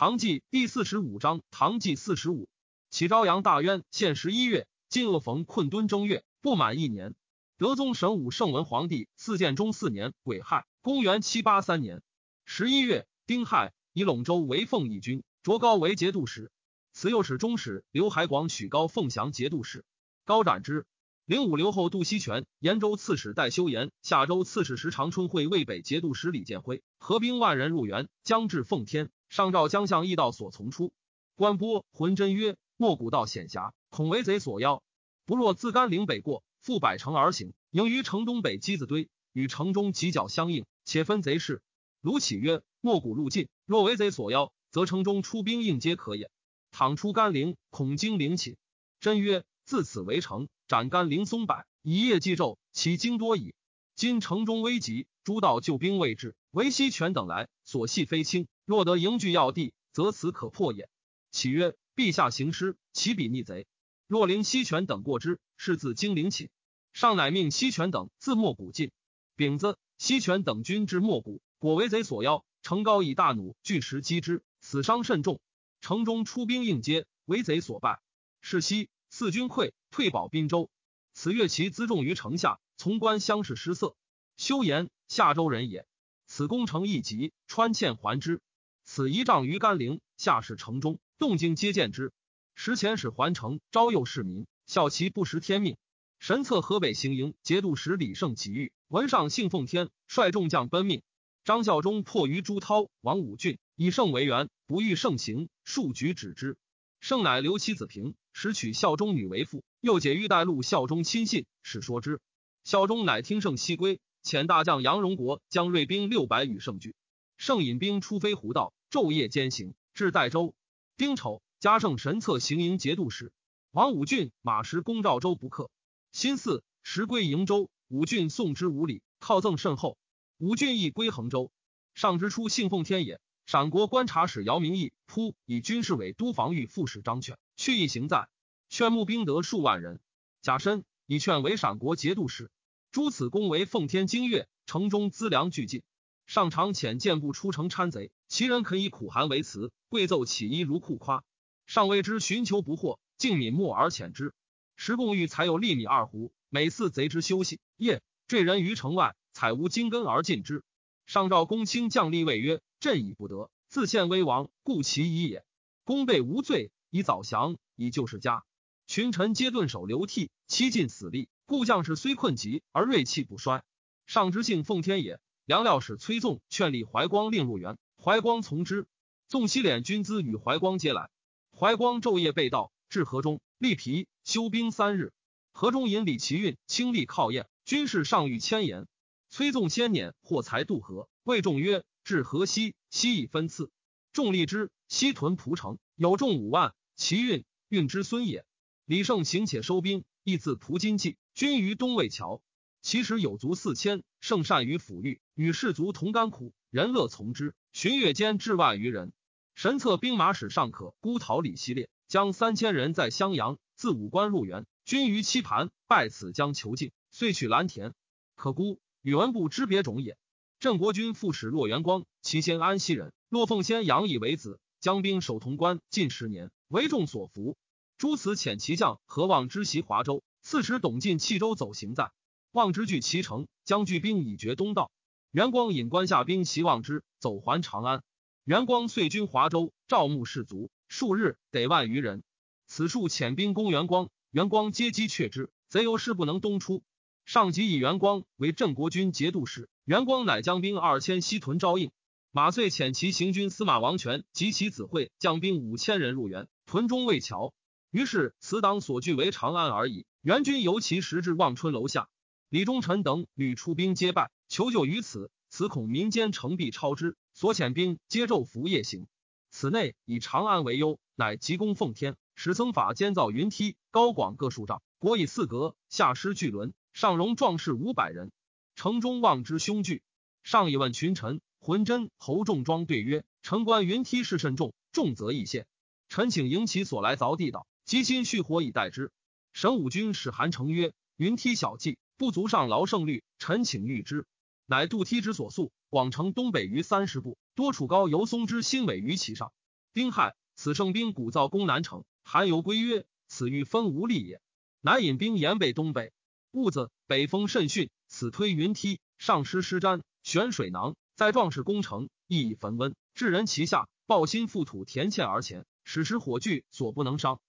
唐纪第四十五章，唐纪四十五，启昭阳大渊，现十一月，晋恶逢困敦正月，不满一年。德宗神武圣文皇帝四建中四年癸亥，公元七八三年十一月丁亥，以陇州为奉义军，卓高为节度使。此又使中使刘海广许高凤翔节度使，高斩之。灵武留后杜锡全，延州刺史戴修言，夏州刺史石长春会渭北节度使李建辉，合兵万人入援，将至奉天。上诏将相驿道所从出，关波浑真曰：莫古道险狭，恐为贼所邀。不若自甘岭北过，复百城而行，迎于城东北鸡子堆，与城中犄角相应，且分贼势。卢杞曰：莫古路近，若为贼所邀，则城中出兵应接可也。倘出甘陵，恐惊陵寝。真曰：自此围城，斩甘陵松柏，一夜既昼，其经多矣。今城中危急，诸道救兵未至，唯西权等来，所系非轻。若得营据要地，则此可破也。启曰：陛下行师，岂比逆贼？若令西权等过之，是自精灵起。上乃命西权等自莫古进。丙子，西权等军至莫古，果为贼所邀。城高以大弩巨石击之，死伤甚重。城中出兵应接，为贼所败。是夕，四军溃，退保滨州。此月其辎重于城下，从官相视失色。修言夏州人也。此功成一急，穿堑还之。此一仗于甘陵，下士城中，动静皆见之。时遣使还城，招诱市民，效其不识天命。神策河北行营节度使李胜起遇，闻上幸奉天，率众将奔命。张孝忠迫于朱涛、王武俊，以胜为援，不欲胜行，数举止之。胜乃留妻子平，使娶孝忠女为妇，又解玉带路孝忠亲信，使说之。孝忠乃听圣西归，遣大将杨荣国将锐兵六百与胜聚。胜引兵出飞狐道。昼夜兼行，至代州。丁丑，加圣神策行营节度使。王武俊、马石攻赵州不克。辛巳，时归营州。武俊送之无礼，靠赠甚厚。武俊亦归衡州。上之初，信奉天也。陕国观察使姚明义扑以军事委都防御副使张劝去意行在，劝募兵得数万人。贾申以劝为陕国节度使。诸此公为奉天经月，城中资粮俱尽。上常遣箭步出城参贼。其人肯以苦寒为辞，跪奏起衣如库夸。上谓之寻求不获，竟泯没而遣之。时贡玉才有粒米二斛，每次贼之休息，夜坠人于城外，采无金根而尽之。上召公卿将吏谓曰：“朕已不得，自献威王，故其已也。公备无罪，以早降，以救世家。群臣皆顿首流涕，期尽死力。故将士虽困急，而锐气不衰。上之幸奉天也。良料使崔纵劝立怀光令入园。”怀光从之，纵西敛军资与怀光皆来。怀光昼夜备道，至河中，立皮修兵三日。河中引李奇运倾力靠堰，军士上欲千言。崔纵先辇获财渡河，谓众曰：“至河西，西以分次。”众立之，西屯蒲城，有众五万。其运运之孙也。李胜行且收兵，亦自蒲金济，军于东魏桥。其实有卒四千，胜善于抚育，与士卒同甘苦，人乐从之。旬月间至万余人。神策兵马使尚可孤桃李希烈，将三千人在襄阳，自武关入援，军于七盘，败此将囚禁，遂取蓝田。可孤宇文部之别种也。郑国军副使骆元光，其先安西人，骆凤仙杨以为子，将兵守潼关近十年，为众所服。诸此遣其将何望之袭华州，刺史董进弃州走行在。望之据其城，将聚兵以绝东道。元光引关下兵袭望之，走还长安。元光遂军华州，召募士卒，数日得万余人。此数遣兵攻元光，元光皆击却之。贼由是不能东出。上即以元光为镇国军节度使，元光乃将兵二千西屯招应。马遂遣其行军司马王权及其子惠将兵五千人入援，屯中魏桥。于是此党所据为长安而已。元军由其时至望春楼下。李忠臣等屡出兵皆败，求救于此。此恐民间城必超之，所遣兵皆昼伏夜行。此内以长安为忧，乃急攻奉天，使僧法监造云梯，高广各数丈，国以四阁，下施巨轮，上容壮士五百人。城中望之凶惧。上以问群臣，浑真侯仲庄对曰：“城关云梯势甚重，重则易陷。臣请迎其所来凿地道，急心蓄火以待之。”神武军使韩城曰：“云梯小计。”不足上劳胜率，臣请谕之。乃渡梯之所宿，广城东北逾三十步，多楚高游松之心尾于其上。丁亥，此胜兵鼓噪攻南城，韩游归曰：“此欲分无力也。”乃引兵沿北东北。兀子北风甚逊，此推云梯，上施施毡，悬水囊，在壮士攻城，亦以焚温，至人其下，抱薪覆土，填堑而前，使时火炬所不能伤。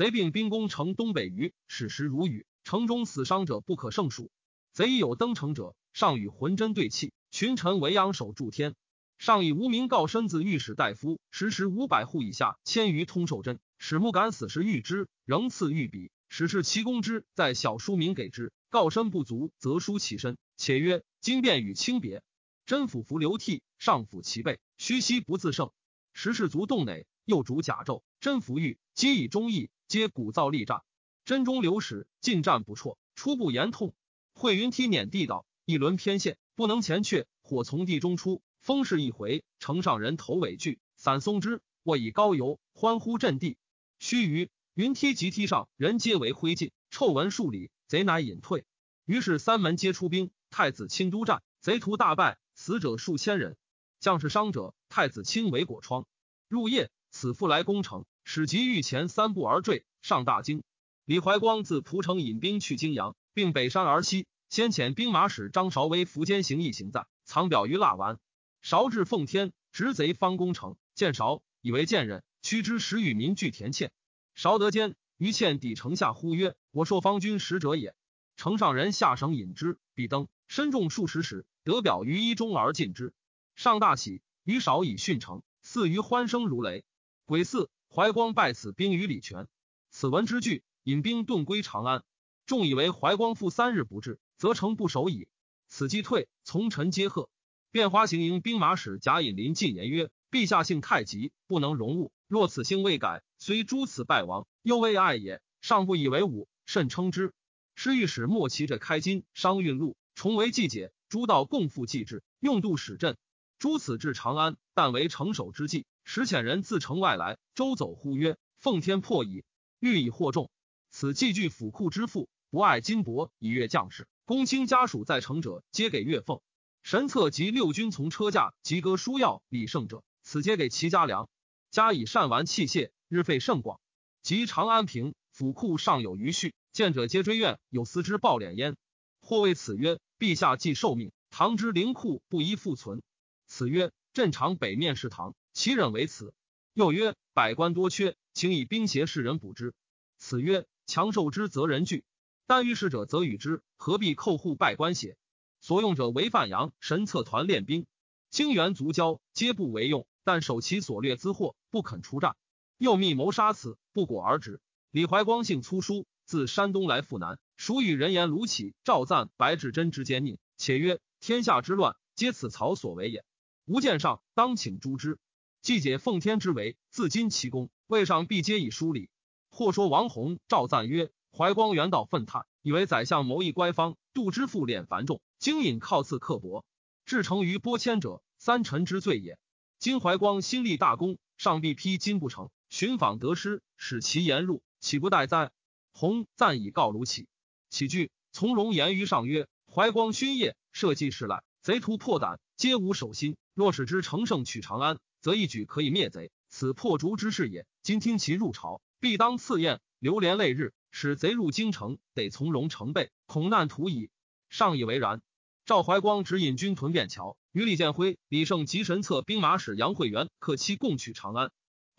贼并兵攻城东北隅，矢石如雨，城中死伤者不可胜数。贼有登城者，上与浑真对泣。群臣为仰守助天。上以无名告身子御史大夫，时时五百户以下千余通受真。使木敢死时御之，仍赐御笔。使是其公之，在小书名给之。告身不足，则书其身。且曰：今便与轻别。真府服流涕，上抚其背，虚息不自胜。时士卒动馁，又主甲胄，真服御，皆以忠义。皆鼓噪力战，真中流矢，进战不辍，初不言痛。会云梯碾地道，一轮偏陷，不能前却。火从地中出，风势一回，城上人头尾惧，散松之。卧以高油，欢呼震地。须臾，云梯及梯上人皆为灰烬，臭闻数里，贼乃隐退。于是三门皆出兵，太子亲督战，贼徒大败，死者数千人，将士伤者，太子亲为果疮。入夜，此复来攻城。使及御前三步而坠，上大惊。李怀光自蒲城引兵去泾阳，并北山而西。先遣兵马使张韶为苻坚行一行在，藏表于腊丸。韶至奉天，执贼方攻城，见韶以为贱人，驱之使与民聚田堑。韶得坚，于堑抵城下，呼曰：“我朔方军使者也。”城上人下绳引之，必登，身中数十矢，得表于一中而进之。上大喜，于韶以训城，似于欢声如雷。癸巳。怀光败此兵于礼泉，此文之句，引兵遁归长安。众以为怀光复三日不至，则城不守矣。此既退，从臣皆贺。变花行营兵马使贾引林进言曰：“陛下性太急，不能容物。若此性未改，虽诸此败亡，又未爱也。尚不以为武，甚称之。师御史莫骑着开金商运路，重为计解。诸道共赴计制，用度使镇。诸此至长安，但为城守之计。”使遣人自城外来，周走呼曰：“奉天破矣，欲以获众。此既具府库之富，不爱金帛以悦将士。公卿家属在城者，皆给月俸。神策及六军从车驾及歌书要礼胜者，此皆给其家粮。加以善玩器械，日费甚广。及长安平，府库尚有余蓄，见者皆追怨，有司之暴敛焉。或谓此曰：陛下既受命，唐之灵库不宜复存。此曰：镇长北面是唐。”其忍为此。又曰：百官多缺，请以兵协士人补之。此曰：强受之，则人惧；但遇事者，则与之。何必扣户拜官邪？所用者为范阳神策团练兵，精元足交，皆不为用。但守其所掠资货，不肯出战。又密谋杀此，不果而止。李怀光性粗疏，自山东来赴南，属与人言卢杞、赵赞、白志贞之奸佞，且曰：天下之乱，皆此曹所为也。吾见上当请诛之。既解奉天之为，自今其功，魏上必皆以书礼。或说王弘、赵赞曰：“怀光原道愤叹，以为宰相谋议乖方，杜之父敛繁重，精引靠次刻薄，至成于波迁者，三臣之罪也。今怀光新立大功，上必批金不成，寻访得失，使其言入，岂不待哉？”弘、赞以告卢杞，启惧，从容言于上曰：“怀光勋业，社稷事赖，贼徒破胆，皆无守心。若使之乘胜取长安。”则一举可以灭贼，此破竹之事也。今听其入朝，必当赐宴，流连累日，使贼入京城，得从容成备，恐难图矣。上以为然。赵怀光指引军屯便桥，与李建辉、李胜及神策兵马使杨惠元克期共取长安。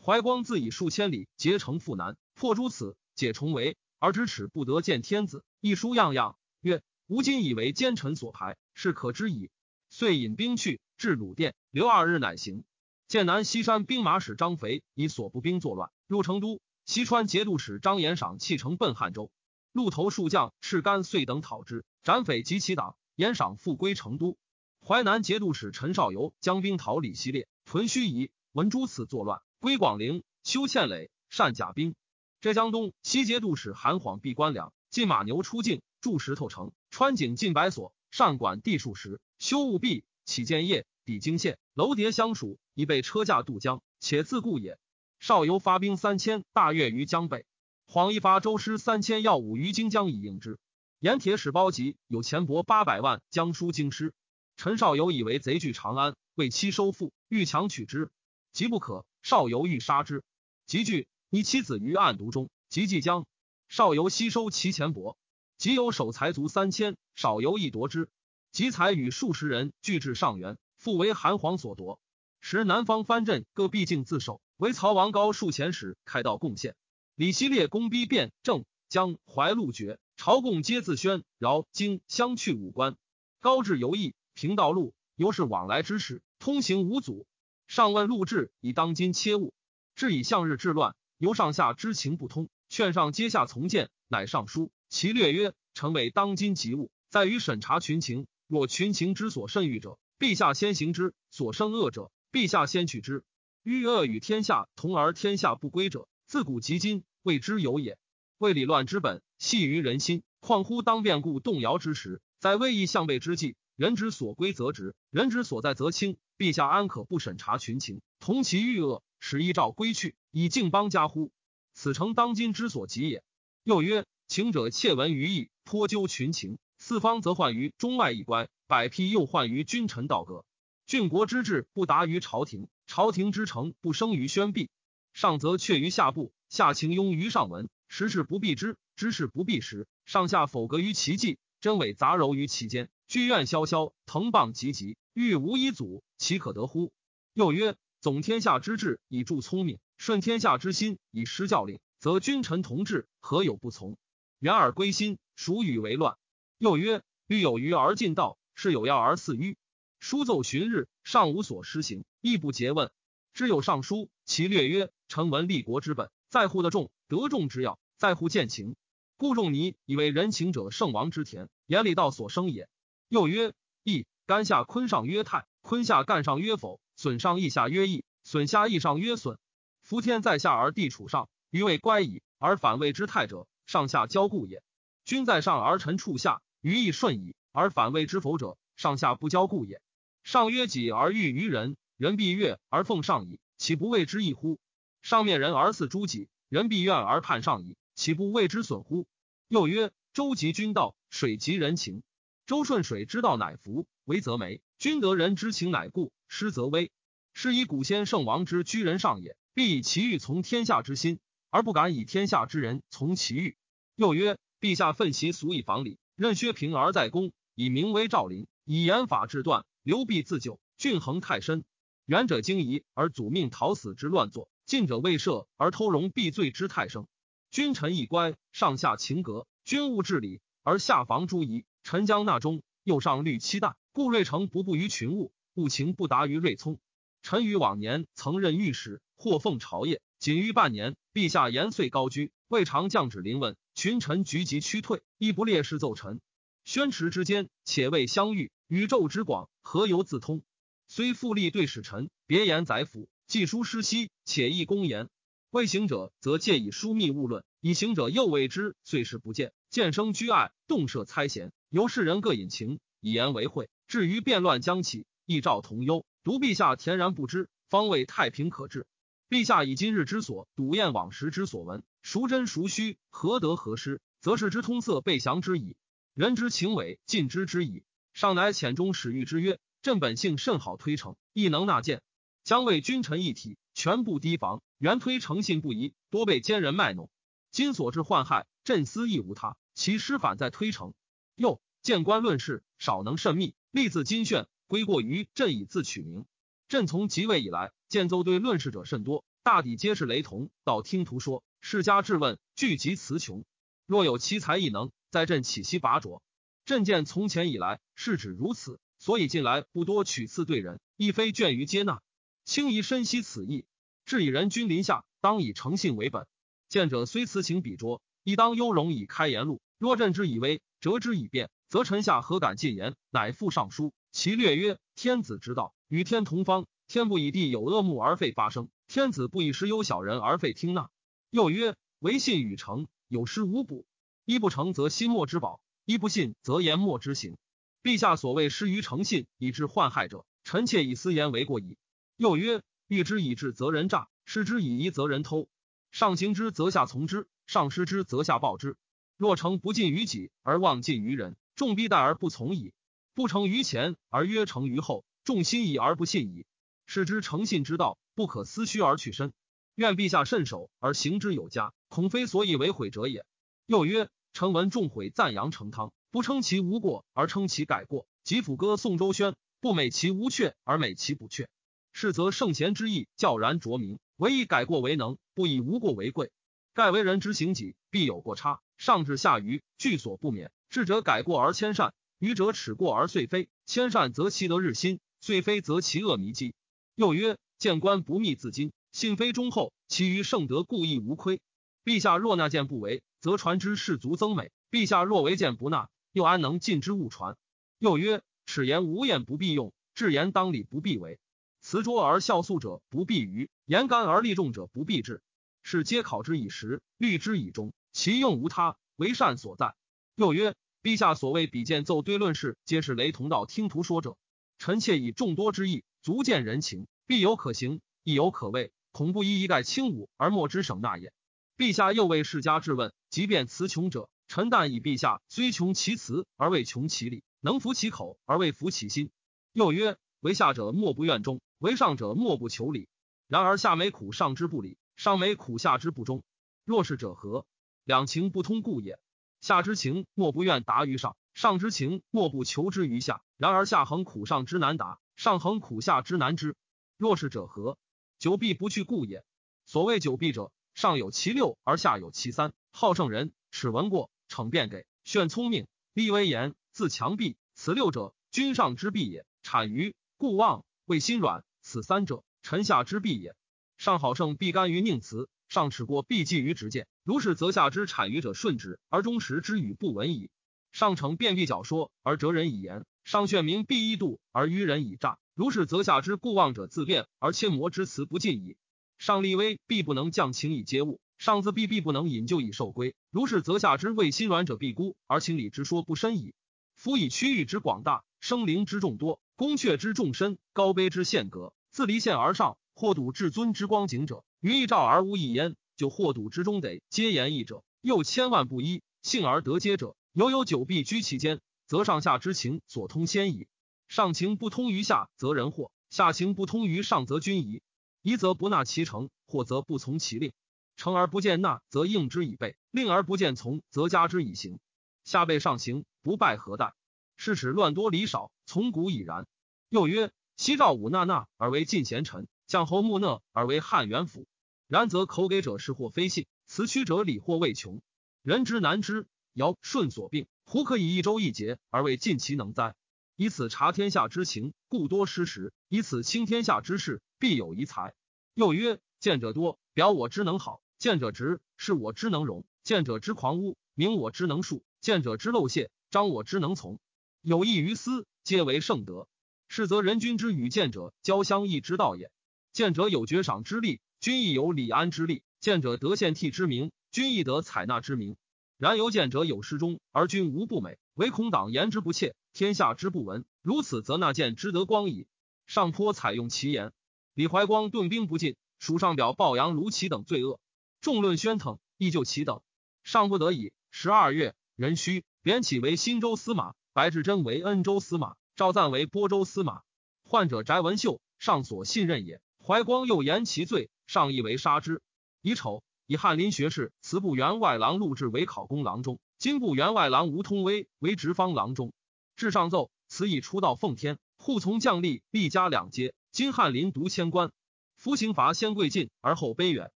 怀光自以数千里结城赴南，破诸此，解重围，而咫尺不得见天子。一书样样曰：“吾今以为奸臣所排，是可知矣。”遂引兵去，至鲁店，留二日，乃行。剑南西山兵马使张肥以所部兵作乱，入成都。西川节度使张延赏弃城奔汉州，路头数将赤干遂等讨之，斩匪及其党。延赏复归成都。淮南节度使陈少游将兵讨李希烈，屯盱眙。闻诸此作乱，归广陵，修堑垒，善甲兵。浙江东西节度使韩晃闭关粮，进马牛出境，筑石头城，穿井进白所，善管地数十，修务壁，起建业，抵京县，楼叠相属。已被车驾渡江，且自固也。少游发兵三千，大越于江北。黄一发周师三千，要武于荆江以应之。盐铁使包集有钱帛八百万，将书京师。陈少游以为贼据长安，为妻收复，欲强取之，急不可。少游欲杀之，即惧，以妻子于暗毒中。即即将少游吸收其钱帛，即有守财卒三千，少游亦夺之。即才与数十人聚至上元，复为韩皇所夺。时南方藩镇各必境自守，为曹王高数遣使开道贡献。李希烈攻逼汴、郑、江、淮路绝，朝贡皆自宣、饶、荆相去五关。高至游邑，平道路，由是往来之时，通行无阻。上问陆志以当今切务，志以向日治乱，由上下知情不通。劝上阶下从谏，乃上书。其略曰：“臣为当今急务，在于审查群情。若群情之所甚欲者，陛下先行之；所生恶者，陛下先取之。欲恶与天下同而天下不归者，自古及今未之有也。为理乱之本，系于人心。况乎当变故动摇之时，在危易向背之际，人之所归则直，人之所在则轻。陛下安可不审查群情，同其欲恶，使依诏归去，以敬邦家乎？”此诚当今之所急也。又曰：情者窃闻于义，颇究群情；四方则患于中外一乖，百辟又患于君臣道格。郡国之治不达于朝廷，朝廷之诚不生于宣弼。上则却于下部，下情庸于上文。时事不避之，知事不避时。上下否格于其际，真伪杂糅于其间。剧院萧萧，藤棒急急，欲无一阻，岂可得乎？又曰：总天下之治，以助聪明。顺天下之心以施教令，则君臣同治，何有不从？远而归心，孰与为乱？又曰：欲有余而尽道，是有要而似迂。书奏旬日，上无所施行，亦不诘问。知有上书，其略曰：臣闻立国之本，在乎的众，得众之要，在乎见情。故仲尼以为人情者圣王之田，言礼道所生也。又曰：义干下坤上曰泰，坤下干上曰否，损上义下曰义，损下义上曰损。夫天在下而地处上，余谓乖矣，而反谓之泰者，上下交故也。君在上而臣处下，余亦顺矣，而反谓之否者，上下不交故也。上曰己而欲于人，人必悦而奉上矣，岂不谓之一乎？上面人而似诸己，人必怨而叛上矣，岂不谓之损乎？又曰：周及君道，水及人情。周顺水之道乃福，为则美；君得人之情乃固，失则危。是以古先圣王之居人上也。必以其欲从天下之心，而不敢以天下之人从其欲。又曰：陛下奋习俗以防礼，任薛平而在公，以名为赵林，以严法治断，流弊自救，郡衡太深。远者惊疑而祖命讨死之乱作，近者未赦而偷容避罪之太生。君臣一乖，上下情格，君务治理而下防诸夷。臣将纳中，又上虑期待，故瑞成不步于群物，务情不达于瑞聪。臣于往年曾任御史。或奉朝业，仅于半年。陛下延岁高居，未尝降旨临问，群臣局即屈退，亦不列士奏臣。宣池之间，且未相遇，宇宙之广，何由自通？虽复立对使臣，别言宰辅，寄书失息，且亦公言。未行者，则借以疏密勿论；以行者，又谓之岁时不见，见生居爱，动设猜嫌。由世人各隐情，以言为会。至于变乱将起，亦照同忧。独陛下恬然不知，方为太平可治。陛下以今日之所睹验往时之所闻，孰真孰虚，何得何失，则是之通塞备详之矣。人之情伪，尽知之矣。上乃遣中使谕之曰：“朕本性甚好推诚，亦能纳谏，将为君臣一体，全部提防。原推诚信不疑，多被奸人卖弄。今所致患害，朕思亦无他，其失反在推诚。又谏官论事，少能慎密，立字金炫，归过于朕以自取名。朕从即位以来。”建奏对论事者甚多，大抵皆是雷同。道听途说，世家质问，聚集词穷。若有奇才异能，在朕起息拔擢。朕见从前以来，事止如此，所以近来不多取次对人，亦非倦于接纳。轻宜深悉此意，至以人君临下，当以诚信为本。见者虽辞情比拙，亦当优容以开言路。若朕之以威，折之以变，则臣下何敢进言？乃复上书，其略曰：天子之道，与天同方。天不以地有恶木而废发生，天子不以时有小人而废听纳。又曰：唯信与诚，有失无补。一不成，则心莫之宝；一不信，则言莫之行。陛下所谓失于诚信以致患害者，臣妾以私言为过矣。又曰：欲之以治，则人诈；失之以疑，则人偷。上行之，则下从之；上失之，则下报之。若诚不尽于己而忘尽于人，众必待而不从矣；不成于前而约成于后，众心疑而不信矣。是之诚信之道，不可思虚而去身。愿陛下慎守而行之有加，恐非所以为毁者也。又曰：臣闻众毁赞扬成汤，不称其无过而称其改过；及辅歌宋周宣，不美其无阙而美其不阙。是则圣贤之意较然卓明，唯以改过为能，不以无过为贵。盖为人之行己，必有过差，上至下愚，俱所不免。智者改过而迁善，愚者耻过而遂非。迁善则其德日新，遂非则其恶弥积。又曰：见官不密自矜，信非忠厚，其余圣德故意无亏。陛下若纳谏不为，则传之士卒增美；陛下若为谏不纳，又安能尽之勿传？又曰：耻言无厌不必用，至言当礼不必为。辞拙而孝肃者不必愚，言干而利众者不必治。是皆考之以时，虑之以终，其用无他，为善所在。又曰：陛下所谓比见奏对论事，皆是雷同道听图说者。臣妾以众多之意，足见人情，必有可行，亦有可畏，恐不一一概轻武而莫之省纳也。陛下又为世家质问，即便词穷者，臣但以陛下虽穷其辞而未穷其理，能服其口而未服其心。又曰：为下者莫不怨忠。为上者莫不求理，然而下没苦，上之不理；上没苦，下之不忠。若是者何？两情不通故也。下之情莫不愿达于上，上之情莫不求之于下。然而下恒苦上之难达，上恒苦下之难知。若是者何？久必不去故也。所谓久必者，上有其六而下有其三。好圣人，耻闻过，逞辩给，炫聪明，立威严，自强必。此六者，君上之必也。产于故望，为心软。此三者，臣下之必也。上好胜，必甘于佞辞；上耻过，必继于直谏。如是，则下之谄语者顺之，而忠实之语不闻矣。上惩辩必狡说，而折人以言；上炫明必依度，而愚人以诈。如是，则下之故望者自辩，而切磨之辞不尽矣。上立威，必不能降情以接物；上自必，必不能引咎以受归。如是，则下之为心软者必孤，而情理之说不深矣。夫以区域之广大，生灵之众多，宫阙之众深，高卑之限格。自离线而上，或睹至尊之光景者，于一照而无一焉；就或睹之中得皆言义者，又千万不一，幸而得皆者，犹有久必居其间，则上下之情所通先矣。上情不通于下，则人祸；下情不通于上，则君疑。一则不纳其成，或则不从其令。成而不见纳，则应之以备；令而不见从，则加之以行。下备上行，不败何待？是使乱多礼少，从古已然。又曰。西赵武纳纳而为晋贤臣，将侯木讷而为汉元辅。然则口给者是或非信，辞屈者礼或未穷。人之难知，尧舜所病，胡可以一周一节而为尽其能哉？以此察天下之情，故多失时；以此清天下之事，必有遗才。又曰：见者多，表我之能好；见者直，是我之能容；见者之狂污，明我之能恕；见者之漏泄，彰我之能从。有益于私，皆为圣德。是则人君之与见者交相益之道也。见者有爵赏之力，君亦有礼安之力；见者得献替之名，君亦得采纳之名。然由见者有失忠，而君无不美，唯恐党言之不切，天下之不闻。如此，则纳谏之德光矣。上颇采用其言。李怀光顿兵不进，蜀上表鲍阳、卢杞等罪恶，众论喧腾，亦就其等。上不得已，十二月，壬戌，贬起为新州司马，白志贞为恩州司马。赵赞为播州司马，患者翟文秀，上所信任也。怀光又言其罪，上意为杀之。乙丑，以翰林学士、辞部员外郎陆志为考功郎中，金部员外郎吴通威为直方郎中。至上奏，此已出道奉天，护从将吏，立加两阶。金翰林独迁官。夫刑罚先贵近而后卑远，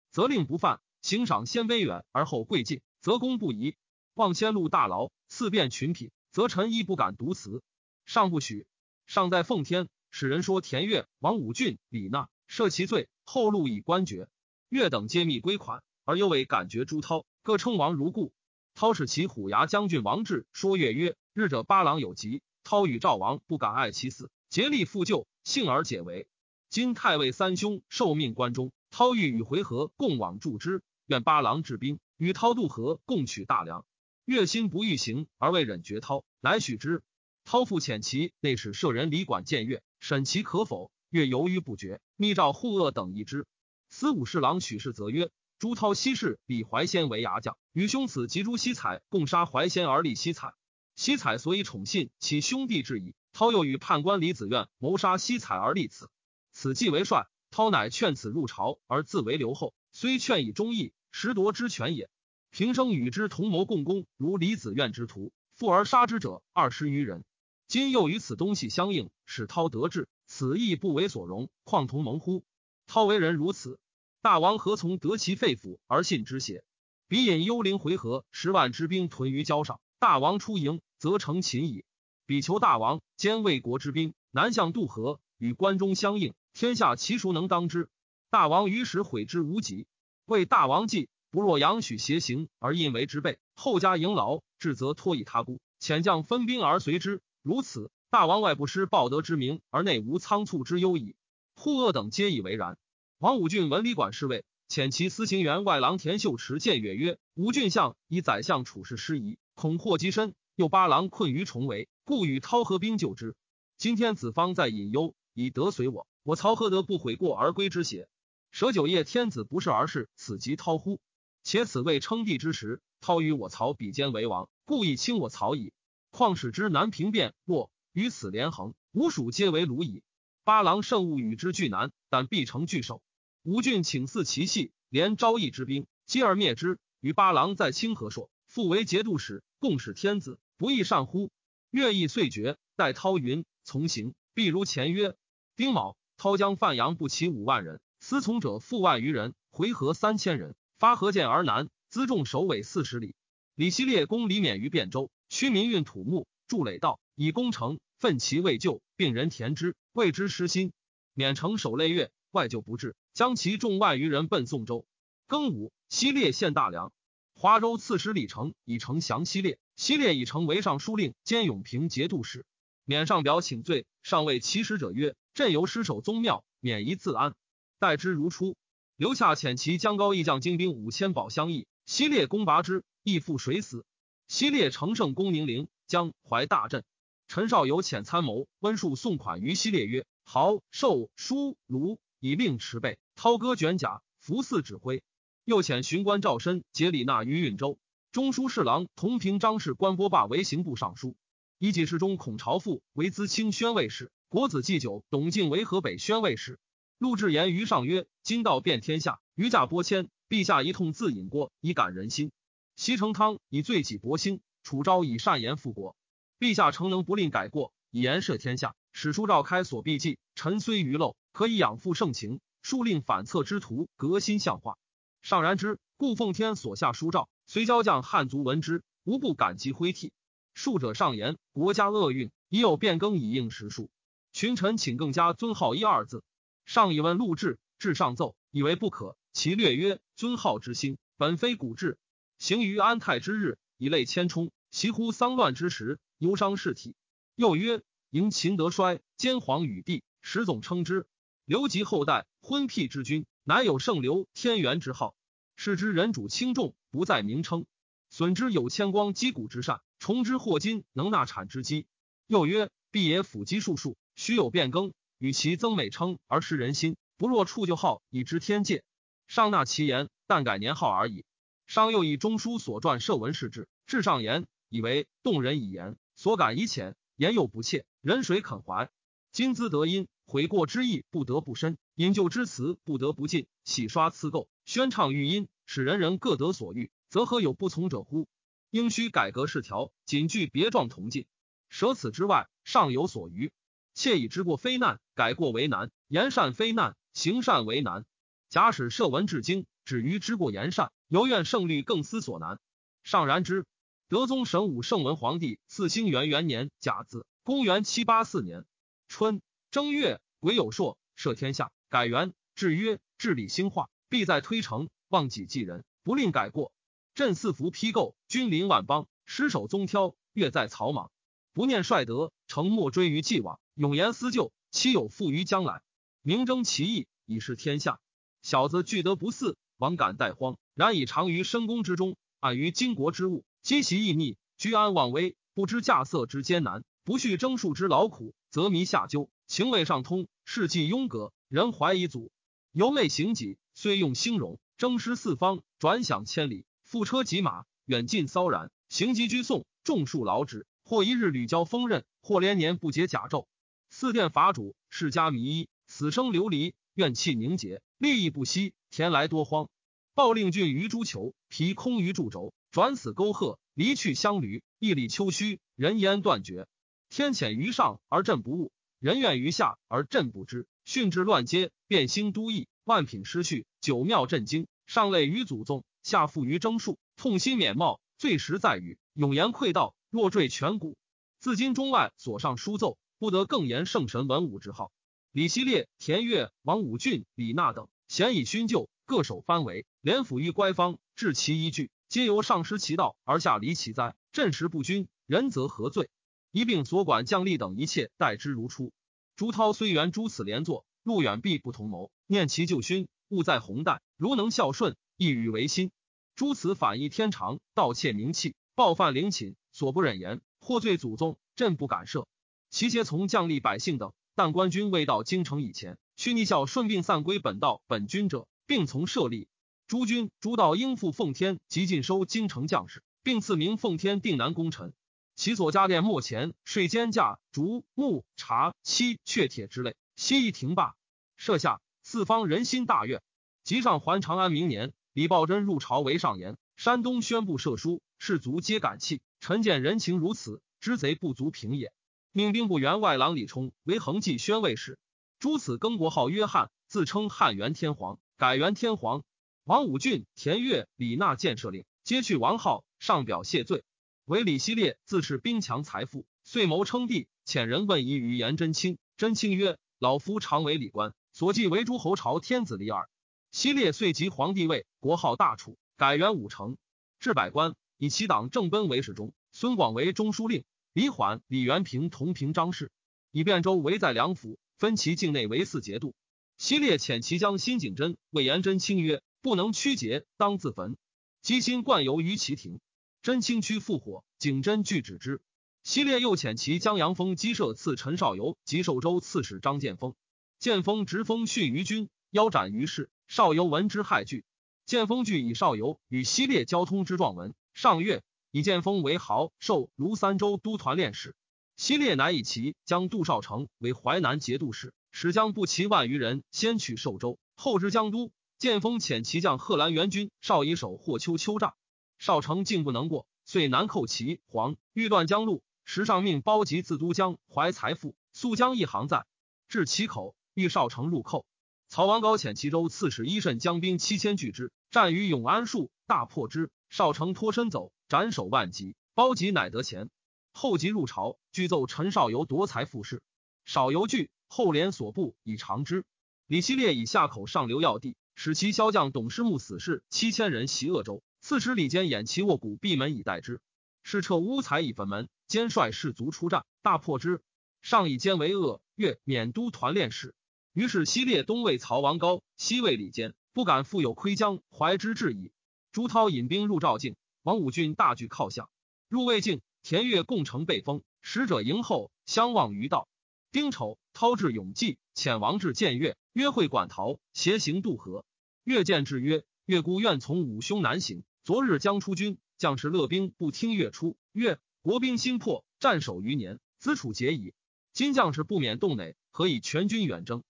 则令不犯；刑赏先卑远而后贵近，则功不疑。望迁录大牢，赐变群品，则臣亦不敢独辞。上不许，上在奉天，使人说田悦、王武俊、李纳赦其罪，后路以官爵。岳等皆密归款，而又为感觉朱涛，各称王如故。涛使其虎牙将军王志说岳曰：“日者八郎有疾，涛与赵王不敢爱其死，竭力复救，幸而解围。今太尉三兄受命关中，涛欲与回纥共往助之，愿八郎治兵，与涛渡河，共取大梁。岳心不欲行，而未忍绝涛，来许之。”涛复遣其内使舍人李管见月，审其可否。月犹豫不决，密诏护恶等议之。司武侍郎许氏则曰：朱涛昔世李怀仙为牙将，与兄此及朱熙彩共杀怀仙而立熙彩。熙彩所以宠信其兄弟至矣。涛又与判官李子苑谋杀西彩而立此。此计为帅，涛乃劝此入朝，而自为留后，虽劝以忠义，实夺之权也。平生与之同谋共工，如李子苑之徒，复而杀之者二十余人。今又与此东西相应，使涛得志，此亦不为所容，况同盟乎？涛为人如此，大王何从得其肺腑而信之邪？彼引幽灵回纥，十万之兵屯于郊上，大王出营，则成擒矣。彼求大王兼魏国之兵，南向渡河，与关中相应，天下其孰能当之？大王于时悔之无及。为大王计，不若杨许邪行而引为之备，后加营劳，至则托以他孤，遣将分兵而随之。如此，大王外不失报德之名，而内无仓促之忧矣。护恶等皆以为然。王武俊文礼馆侍卫，遣其司行员外郎田秀池见曰：“曰吴郡相以宰相处事失仪，恐祸及身。又八郎困于重围，故与操合兵救之。今天子方在隐忧，以得随我，我曹何得不悔过而归之邪？舍九夜天子不是而是，此即涛乎？且此未称帝之时，操与我曹比肩为王，故以轻我曹矣。况使之南平变若与此连横，吴蜀皆为虏矣。八郎甚勿与之俱难，但必成巨兽。吴郡请祀其系，连昭义之兵，击而灭之。与八郎在清河朔，复为节度使，共使天子。不亦善乎？乐意遂决。待涛云从行，必如前约。丁卯，涛将范阳不齐五万人，私从者负万余人，回纥三千人，发河涧而南，辎重首尾四十里。李希烈攻李勉于汴州，驱民运土木，筑垒道，以攻城，奋其未就，并人填之，谓之失心。免城守累月，外救不至，将其众万余人奔宋州。庚午，希烈献大梁。华州刺史李成以城降希烈。西烈已成为尚书令兼永平节度使，免上表请罪，上谓其使者曰：“朕由失守宗庙，免一自安。”待之如初。留下遣其将高义将精兵五千保相邑，西烈攻拔之，亦复水死。西烈乘胜攻宁陵，将怀大震。陈绍有遣参谋温述送款于西烈曰：“豪寿书卢以令持备，涛歌卷甲，服四指挥。”又遣巡官赵申节李纳于运州。中书侍郎同平张氏官波霸为刑部尚书，一纪事中孔朝父为资清宣慰使，国子祭酒董敬为河北宣慰使。陆志言于上曰：“今道遍天下，余驾拨迁，陛下一痛自饮过，以感人心。西成汤以罪己薄兴，楚昭以善言复国。陛下诚能不吝改过，以言赦天下。史书召开所必记，臣虽愚陋，可以养父盛情，数令反侧之徒革新相化。尚然之，故奉天所下书诏。”虽交将汉族闻之，无不感激挥涕。术者上言，国家厄运，已有变更以应时数。群臣请更加尊号一二字。上以问陆志，至上奏，以为不可。其略曰：尊号之兴，本非古制。行于安泰之日，以类千冲；其乎丧乱之时，忧伤士体。又曰：迎秦德衰，兼皇与帝，始总称之。刘及后代，昏辟之君，乃有圣刘天元之号。是之人主轻重，不在名称；损之有千光击鼓之善，重之获金能纳产之机。又曰：必也辅基术数，须有变更，与其增美称而失人心，不若处旧号以知天界。上纳其言，但改年号而已。商又以中书所传设文示之，至上言，以为动人以言，所感以浅，言又不切，人谁肯怀？今兹得因悔过之意，不得不深；引咎之词，不得不尽。洗刷辞垢，宣唱御音。使人人各得所欲，则何有不从者乎？应须改革事条，谨具别状同进。舍此之外，尚有所余。切以知过非难，改过为难；言善非难，行善为难。假使设文至精，止于知过言善，犹愿胜率更思所难。尚然之。德宗神武圣文皇帝赐兴元元年甲子，公元七八四年春正月，癸酉朔，赦天下，改元，制曰治理兴化，必在推诚。忘己继人，不吝改过。朕四服批构，君临万邦，失守宗挑，月在草莽。不念帅德，诚莫追于既往。永言思旧，岂有负于将来？明争其意，以示天下。小子具德不嗣，王敢待荒。然以长于深宫之中，安于经国之物，积习易逆，居安忘危，不知稼穑之艰难，不恤征戍之劳苦，则弥下究，情未上通，事迹庸格，人怀疑祖。由昧行己，虽用兴荣。征师四方，转饷千里，负车疾马，远近骚然，行疾居宋，众数劳之。或一日屡交锋刃，或连年不解甲胄。四殿法主，世家迷衣，死生流离，怨气凝结，利益不息，田来多荒。暴令郡于诸囚，皮空于柱轴，转死沟壑，离去乡驴，一里秋墟，人烟断绝。天谴于上而朕不悟，人怨于下而朕不知。训之乱阶，变兴都邑，万品失序，九庙震惊。上累于祖宗，下负于征戍，痛心免貌，最实在于永言愧道，若坠全谷。自今中外所上书奏，不得更言圣神文武之号。李希烈、田悦、王武俊、李纳等咸以勋旧，各守藩围，连府于乖方，治其一句，皆由上失其道而下离其灾。朕时不均，人则何罪？一并所管将吏等一切待之如初。朱涛虽原诸此连坐，路远必不同谋。念其旧勋，务在宏代，如能孝顺，亦与为心。诸此反义天长，盗窃名器，暴犯陵寝，所不忍言，获罪祖宗，朕不敢赦。其皆从将吏百姓等，但官军未到京城以前，须逆孝顺并散归本道本军者，并从设立。诸军诸道应付奉天，即尽收京城将士，并赐名奉天定南功臣。其所家店末前税监价竹木茶漆雀铁之类，悉一停罢。设下四方人心大悦。即上还长安明年，李抱真入朝为上言，山东宣布赦书，士卒皆感泣。臣见人情如此，知贼不足平也。命兵部员外郎李冲为恒济宣慰使。诸此更国号约翰，自称汉元天皇，改元天皇。王武俊、田悦、李纳建设令，皆去王号，上表谢罪。为李希烈自恃兵强财富，遂谋称帝。遣人问疑于颜真卿，真卿曰：“老夫常为礼官，所记为诸侯朝天子离耳。”希烈遂即皇帝位，国号大楚，改元武成，置百官，以其党正奔为始中，孙广为中书令，李缓、李元平同平章事，以汴州为在梁府，分其境内为四节度。西烈遣其将辛景真魏延真卿曰：“不能屈节，当自焚。”积心灌游于其庭。真清区复火，景真拒止之。西烈又遣其将杨峰击射刺陈少游及寿州刺史张建峰。剑锋直封训于军，腰斩于市。少游闻之骇惧。剑锋惧以少游与西烈交通之状文。上月以剑锋为豪受卢三州都团练使。西列乃以其将杜少成为淮南节度使，使将不齐万余人先取寿州，后至江都。剑锋遣其将贺兰元军少以守霍丘丘栅。少城竟不能过，遂南寇齐黄，欲断江路。时上命包集自都江怀财富，速将一行在至其口，欲少城入寇。曹王高遣齐州刺史伊慎将兵七千拒之，战于永安树，大破之。少城脱身走，斩首万级。包集乃得钱。后即入朝，具奏陈少游夺财富事。少游惧，后连所部以偿之。李希烈以下口上流要地，使其骁将董师木死士七千人袭鄂州。刺史李坚掩其卧骨，闭门以待之。是撤乌才以焚门，兼率士卒出战，大破之。上以坚为恶，越免都团练使。于是西列东魏曹王高，西魏李坚，不敢复有窥江怀之志矣。朱涛引兵入赵境，王武俊大举靠向，入魏境，田悦共城被封，使者迎候，相望于道。丁丑，涛至永济，遣王至见越，约会管陶，携行渡河。越见至曰：“越孤愿从五兄南行。”昨日将出军，将士乐兵不听乐出。曰：国兵心破，战守余年，资楚竭矣。今将士不免动馁，何以全军远征？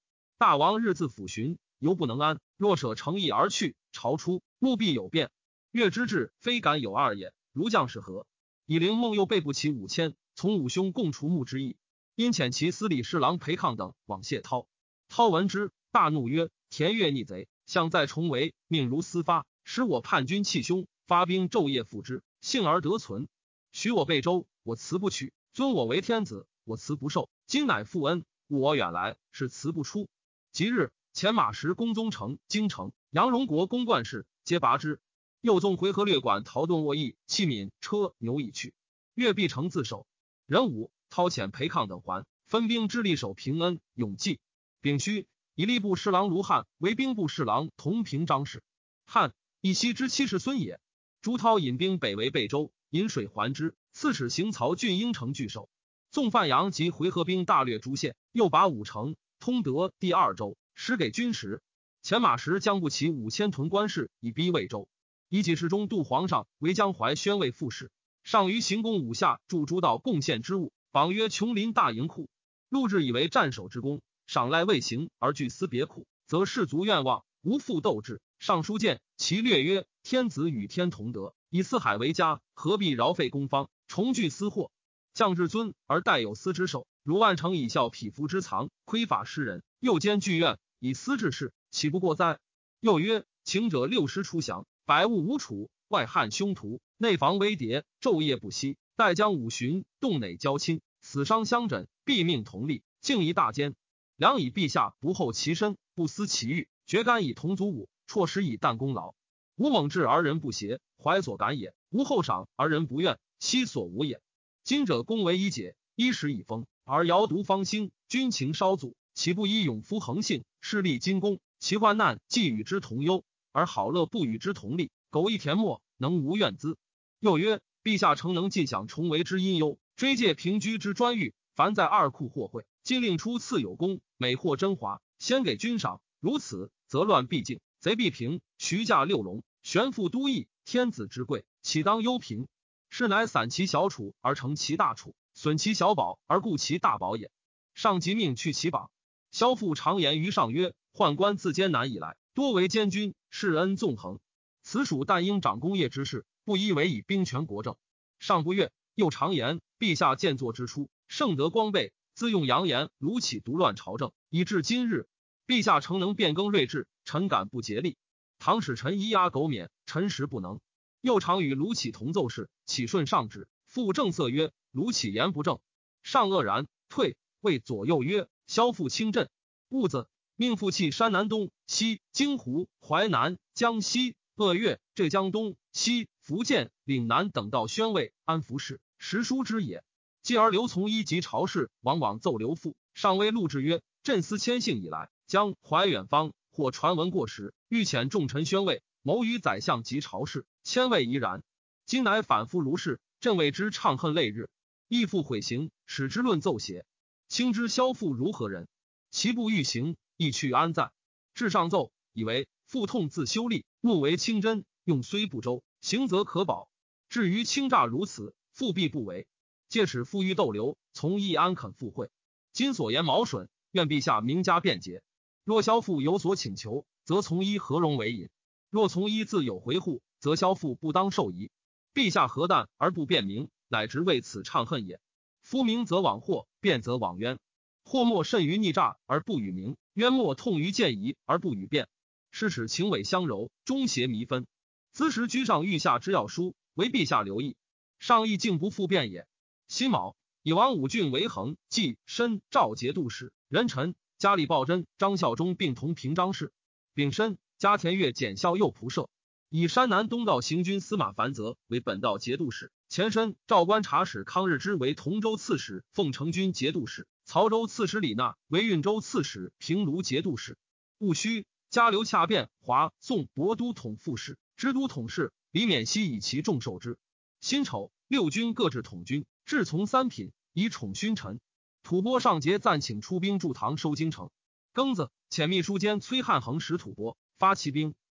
大王日自抚巡，犹不能安。若舍诚意而去，朝出，务必有变。越之志，非敢有二也。如将士何？以灵梦又备不齐五千，从五兄共除木之意。因遣其司礼侍郎裴抗等往谢涛。涛闻之，大怒曰：田越逆贼，相在重围，命如私发。使我叛军弃凶，发兵昼夜复之，幸而得存。许我贝州，我辞不取；尊我为天子，我辞不受。今乃负恩，误我远来，是辞不出。即日前马石公宗城、京城、杨荣国公冠氏皆拔之。又纵回纥略馆陶顿卧邑器皿车牛已去，越必城自守。壬午，涛遣裴抗等还，分兵之力守平恩、永济。丙戌，以吏部侍郎卢汉为兵部侍郎同平章事。汉。以西之妻是孙也。朱涛引兵北围贝州，引水还之。刺史行曹郡英城据守。纵范阳及回纥兵大略诸县，又拔五城、通德第二州，使给军时。前马时将不齐五千屯官士，以逼魏州。以己事中度皇上为江淮宣慰副使。上于行宫五下驻诸道贡献之物，榜曰琼林大营库。陆至以为战守之功，赏赖未行而据私别库，则士卒愿望，无复斗志。尚书见其略曰：“天子与天同德，以四海为家，何必饶费公方，重聚私货？将至尊而待有司之手，如万乘以效匹夫之藏，窥法施人，又兼剧怨以私治事，岂不过哉？”又曰：“请者六师出降，百物无处，外汉凶徒，内防危谍，昼夜不息。待将五旬，动馁交亲，死伤相枕，毙命同利，敬一大奸。良以陛下不厚其身，不思其欲，决干以同族武，辍师以旦功劳。吾猛志而人不协，怀所感也；吾厚赏而人不愿，悉所无也。今者公为一解，衣食以丰，而尧独方兴，军情稍阻，岂不依勇夫恒信，势立金功？其患难既与之同忧，而好乐不与之同利，苟一田陌，能无怨资？又曰。陛下诚能尽享重为之阴忧，追戒平居之专欲。凡在二库获贿，今令出赐有功，每获真华，先给君赏。如此，则乱必尽，贼必平。徐驾六龙，悬复都邑，天子之贵，岂当忧平？是乃散其小楚而成其大楚，损其小宝而固其大宝也。上即命去其榜。萧父常言于上曰：“宦官自艰难以来，多为监军，世恩纵横。此属但应长功业之事。”不依为以兵权国政，上不悦。又常言，陛下建作之初，圣德光备，自用扬言，卢起独乱朝政，以至今日。陛下诚能变更睿智，臣敢不竭力。唐使臣咿呀苟免，臣实不能。又常与卢杞同奏事，启顺上旨，复正色曰：“卢杞言不正。”上愕然，退。谓左右曰：“萧父清镇，兀子命复弃山南东西京湖淮南江西鄂越浙江东西。”福建、岭南等道宣慰安抚使，实书之也。继而刘从一及朝事，往往奏刘父，上微录之曰：“朕思迁幸以来，将怀远方，或传闻过时，欲遣重臣宣慰，谋于宰相及朝事，千位宜然。今乃反复如是，朕为之怅恨泪日，亦复悔行，使之论奏邪。卿知萧父如何人？其不欲行，亦去安在？至上奏，以为腹痛自修立，目为清真，用虽不周。”行则可保，至于轻诈如此，复必不为。借使父欲逗留，从亦安肯赴会。今所言毛损，愿陛下明加辩解。若萧父有所请求，则从一何容为引？若从一自有回护，则萧父不当受疑。陛下何旦而不辨明，乃直为此怅恨也。夫明则枉祸，辩则枉冤。祸莫甚于逆诈而不与明，冤莫痛于见疑而不与辩。是使情伪相柔，中邪弥分。兹时居上御下之要书，为陛下留意。上意竟不复辩也。辛卯，以王武俊为衡、济、申、赵节度使，任臣加里鲍真、张孝忠并同平章事。丙申，加田悦检校右仆射，以山南东道行军司马樊泽为本道节度使。前身赵观察使康日之为同州刺史，奉承军节度使。曹州刺史李纳为运州刺史，平卢节度使。戊戌，加刘洽变华宋博都统副使。知都统事李勉熙以其重受之。辛丑，六军各置统军，至从三品，以宠勋臣。吐蕃上节暂请出兵助唐收京城。庚子，遣秘书监崔汉衡使吐蕃发骑兵。